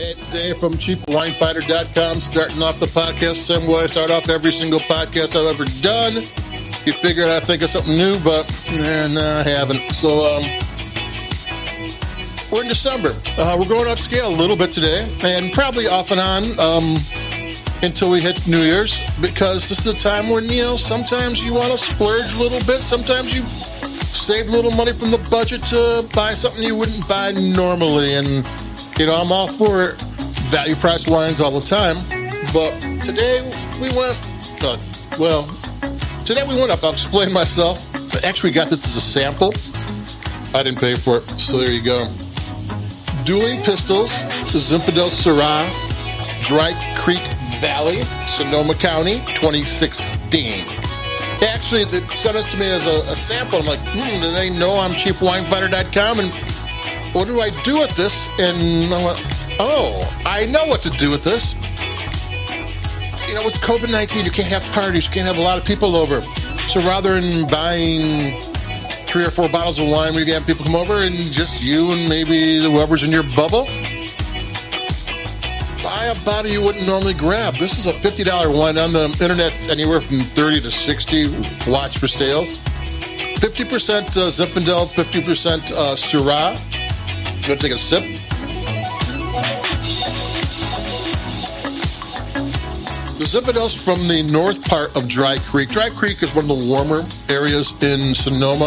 Hey it's Dave from CheapWineFinder.com, starting off the podcast same way I start off every single podcast I've ever done. You figured I'd think of something new, but nah, I haven't. So, um, we're in December. Uh, we're going upscale a little bit today, and probably off and on um, until we hit New Year's, because this is a time when, you know, sometimes you want to splurge a little bit, sometimes you save a little money from the budget to buy something you wouldn't buy normally, and you know, I'm all for value price wines all the time, but today we went, uh, well, today we went up. I'll explain myself. I actually got this as a sample. I didn't pay for it, so there you go. Dueling Pistols, Zinfandel Syrah, Dry Creek Valley, Sonoma County, 2016. Actually, they sent us to me as a, a sample. I'm like, hmm, do they know I'm cheapwinefinder.com? And what do I do with this? And I went, oh, I know what to do with this. You know, it's COVID 19. You can't have parties, you can't have a lot of people over. So rather than buying three or four bottles of wine when you have people come over and just you and maybe whoever's in your bubble, buy a bottle you wouldn't normally grab. This is a $50 wine on the internet, anywhere from 30 to 60. Watch for sales. 50% uh, Zinfandel, 50% uh, Syrah. You want to take a sip? The Zinfandel's from the north part of Dry Creek. Dry Creek is one of the warmer areas in Sonoma,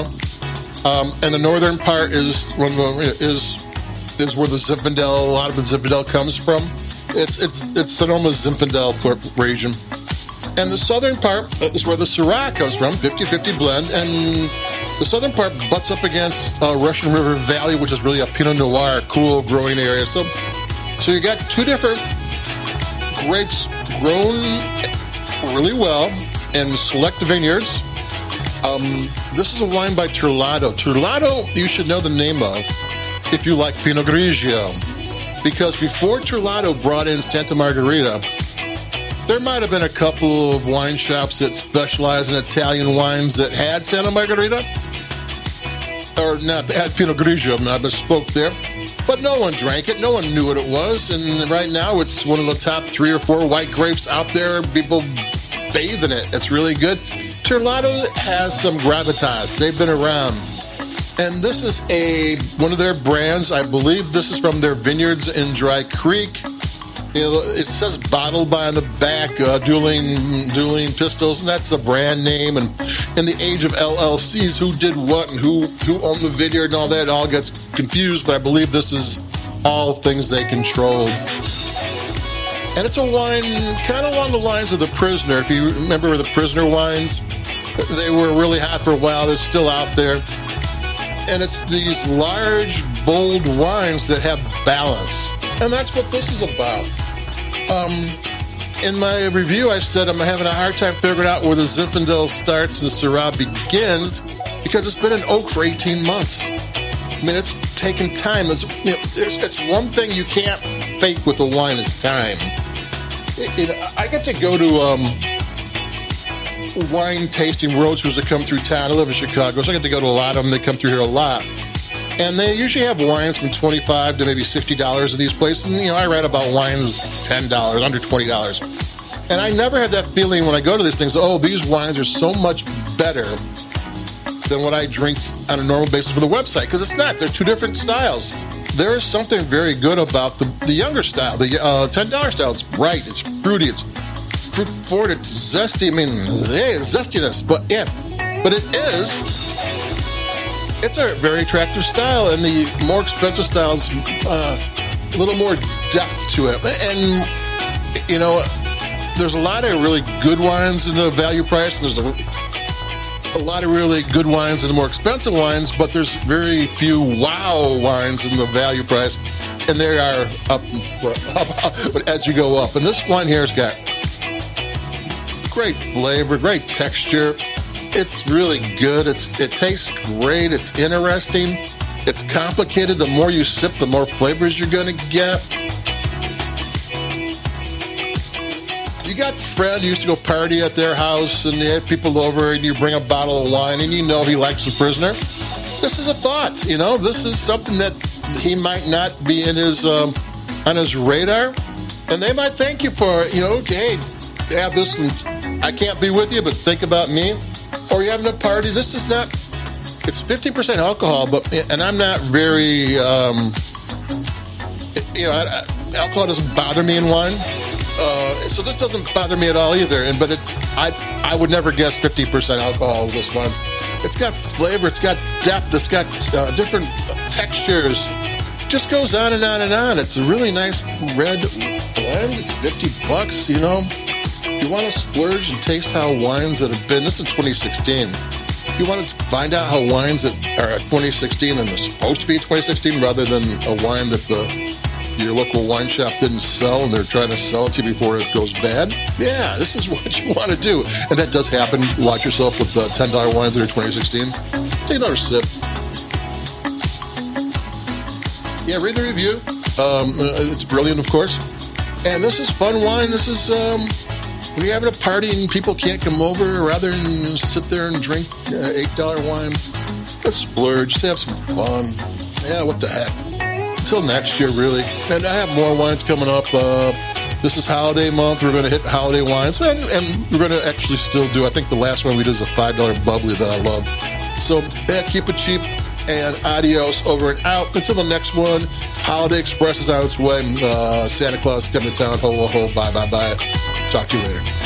um, and the northern part is one of the is is where the Zinfandel, a lot of the Zinfandel comes from. It's it's it's Sonoma's Zinfandel region. And the southern part is where the Syrah comes from, 50-50 blend, and the southern part butts up against uh, Russian River Valley, which is really a Pinot Noir, cool growing area. So, so you got two different grapes grown really well in select vineyards. Um, this is a wine by Terlato. Terlato, you should know the name of if you like Pinot Grigio, because before Terlato brought in Santa Margherita, there might have been a couple of wine shops that specialize in Italian wines that had Santa Margherita, or not had Pinot Grigio. I misspoke there, but no one drank it. No one knew what it was, and right now it's one of the top three or four white grapes out there. People bathe in it. It's really good. Terlato has some gravitas. They've been around. And this is a one of their brands. I believe this is from their vineyards in Dry Creek. You know, it says bottled by on the back, uh, dueling dueling pistols, and that's the brand name. And in the age of LLCs, who did what and who who owned the vineyard and all that, all gets confused. But I believe this is all things they controlled. And it's a wine kind of along the lines of the Prisoner. If you remember the Prisoner wines, they were really hot for a while. They're still out there. And it's these large, bold wines that have balance. And that's what this is about. Um, in my review, I said I'm having a hard time figuring out where the Zinfandel starts and the Syrah begins because it's been in oak for 18 months. I mean, it's taken time. There's, you know, it's one thing you can't fake with the wine is time. It, it, I get to go to um, wine tasting roadsters that come through town. I live in Chicago, so I get to go to a lot of them. They come through here a lot. And they usually have wines from twenty-five to maybe sixty dollars in these places. And you know, I read about wines ten dollars, under twenty dollars. And I never had that feeling when I go to these things. Oh, these wines are so much better than what I drink on a normal basis for the website because it's not. They're two different styles. There is something very good about the, the younger style, the uh, ten dollar style. It's bright, it's fruity, it's fruit forward, it's zesty. I mean, yeah, zestiness, but yeah, but it is it's a very attractive style, and the more expensive styles, uh, a little more depth to it. And you know, there's a lot of really good wines in the value price, and there's a, a lot of really good wines in the more expensive wines, but there's very few wow wines in the value price, and they are up, up as you go up. And this wine here has got great flavor, great texture it's really good. It's it tastes great. It's interesting. It's complicated. The more you sip, the more flavors you're going to get. You got Fred who used to go party at their house, and they had people over, and you bring a bottle of wine, and you know he likes the prisoner. This is a thought, you know. This is something that he might not be in his um, on his radar, and they might thank you for it. You know, okay, have this, and I can't be with you, but think about me. Or you're having a party. This is not. It's 15% alcohol, but and I'm not very. Um, you know, I, alcohol doesn't bother me in wine. Uh, so this doesn't bother me at all either. And but it, I I would never guess 50% alcohol with this one. It's got flavor. It's got depth. It's got uh, different textures. Just goes on and on and on. It's a really nice red blend. It's 50 bucks. You know, you want to splurge and taste how wines that have been. This is 2016. You want to find out how wines that are at 2016 and are supposed to be 2016 rather than a wine that the your local wine shop didn't sell and they're trying to sell it to you before it goes bad. Yeah, this is what you want to do. And that does happen. Watch yourself with the $10 wines that are 2016. Take another sip. Yeah, read the review. Um, uh, it's brilliant, of course. And this is fun wine. This is um, when you're having a party and people can't come over, rather than sit there and drink uh, $8 wine, let's splurge. Have some fun. Yeah, what the heck until next year, really. And I have more wines coming up. Uh, this is holiday month. We're going to hit holiday wines, and, and we're going to actually still do. I think the last one we did is a five dollar bubbly that I love. So yeah, keep it cheap. And adios, over and out. Until the next one, Holiday Express is on its way. Uh, Santa Claus coming to town. Ho, ho, ho. Bye, bye, bye. Talk to you later.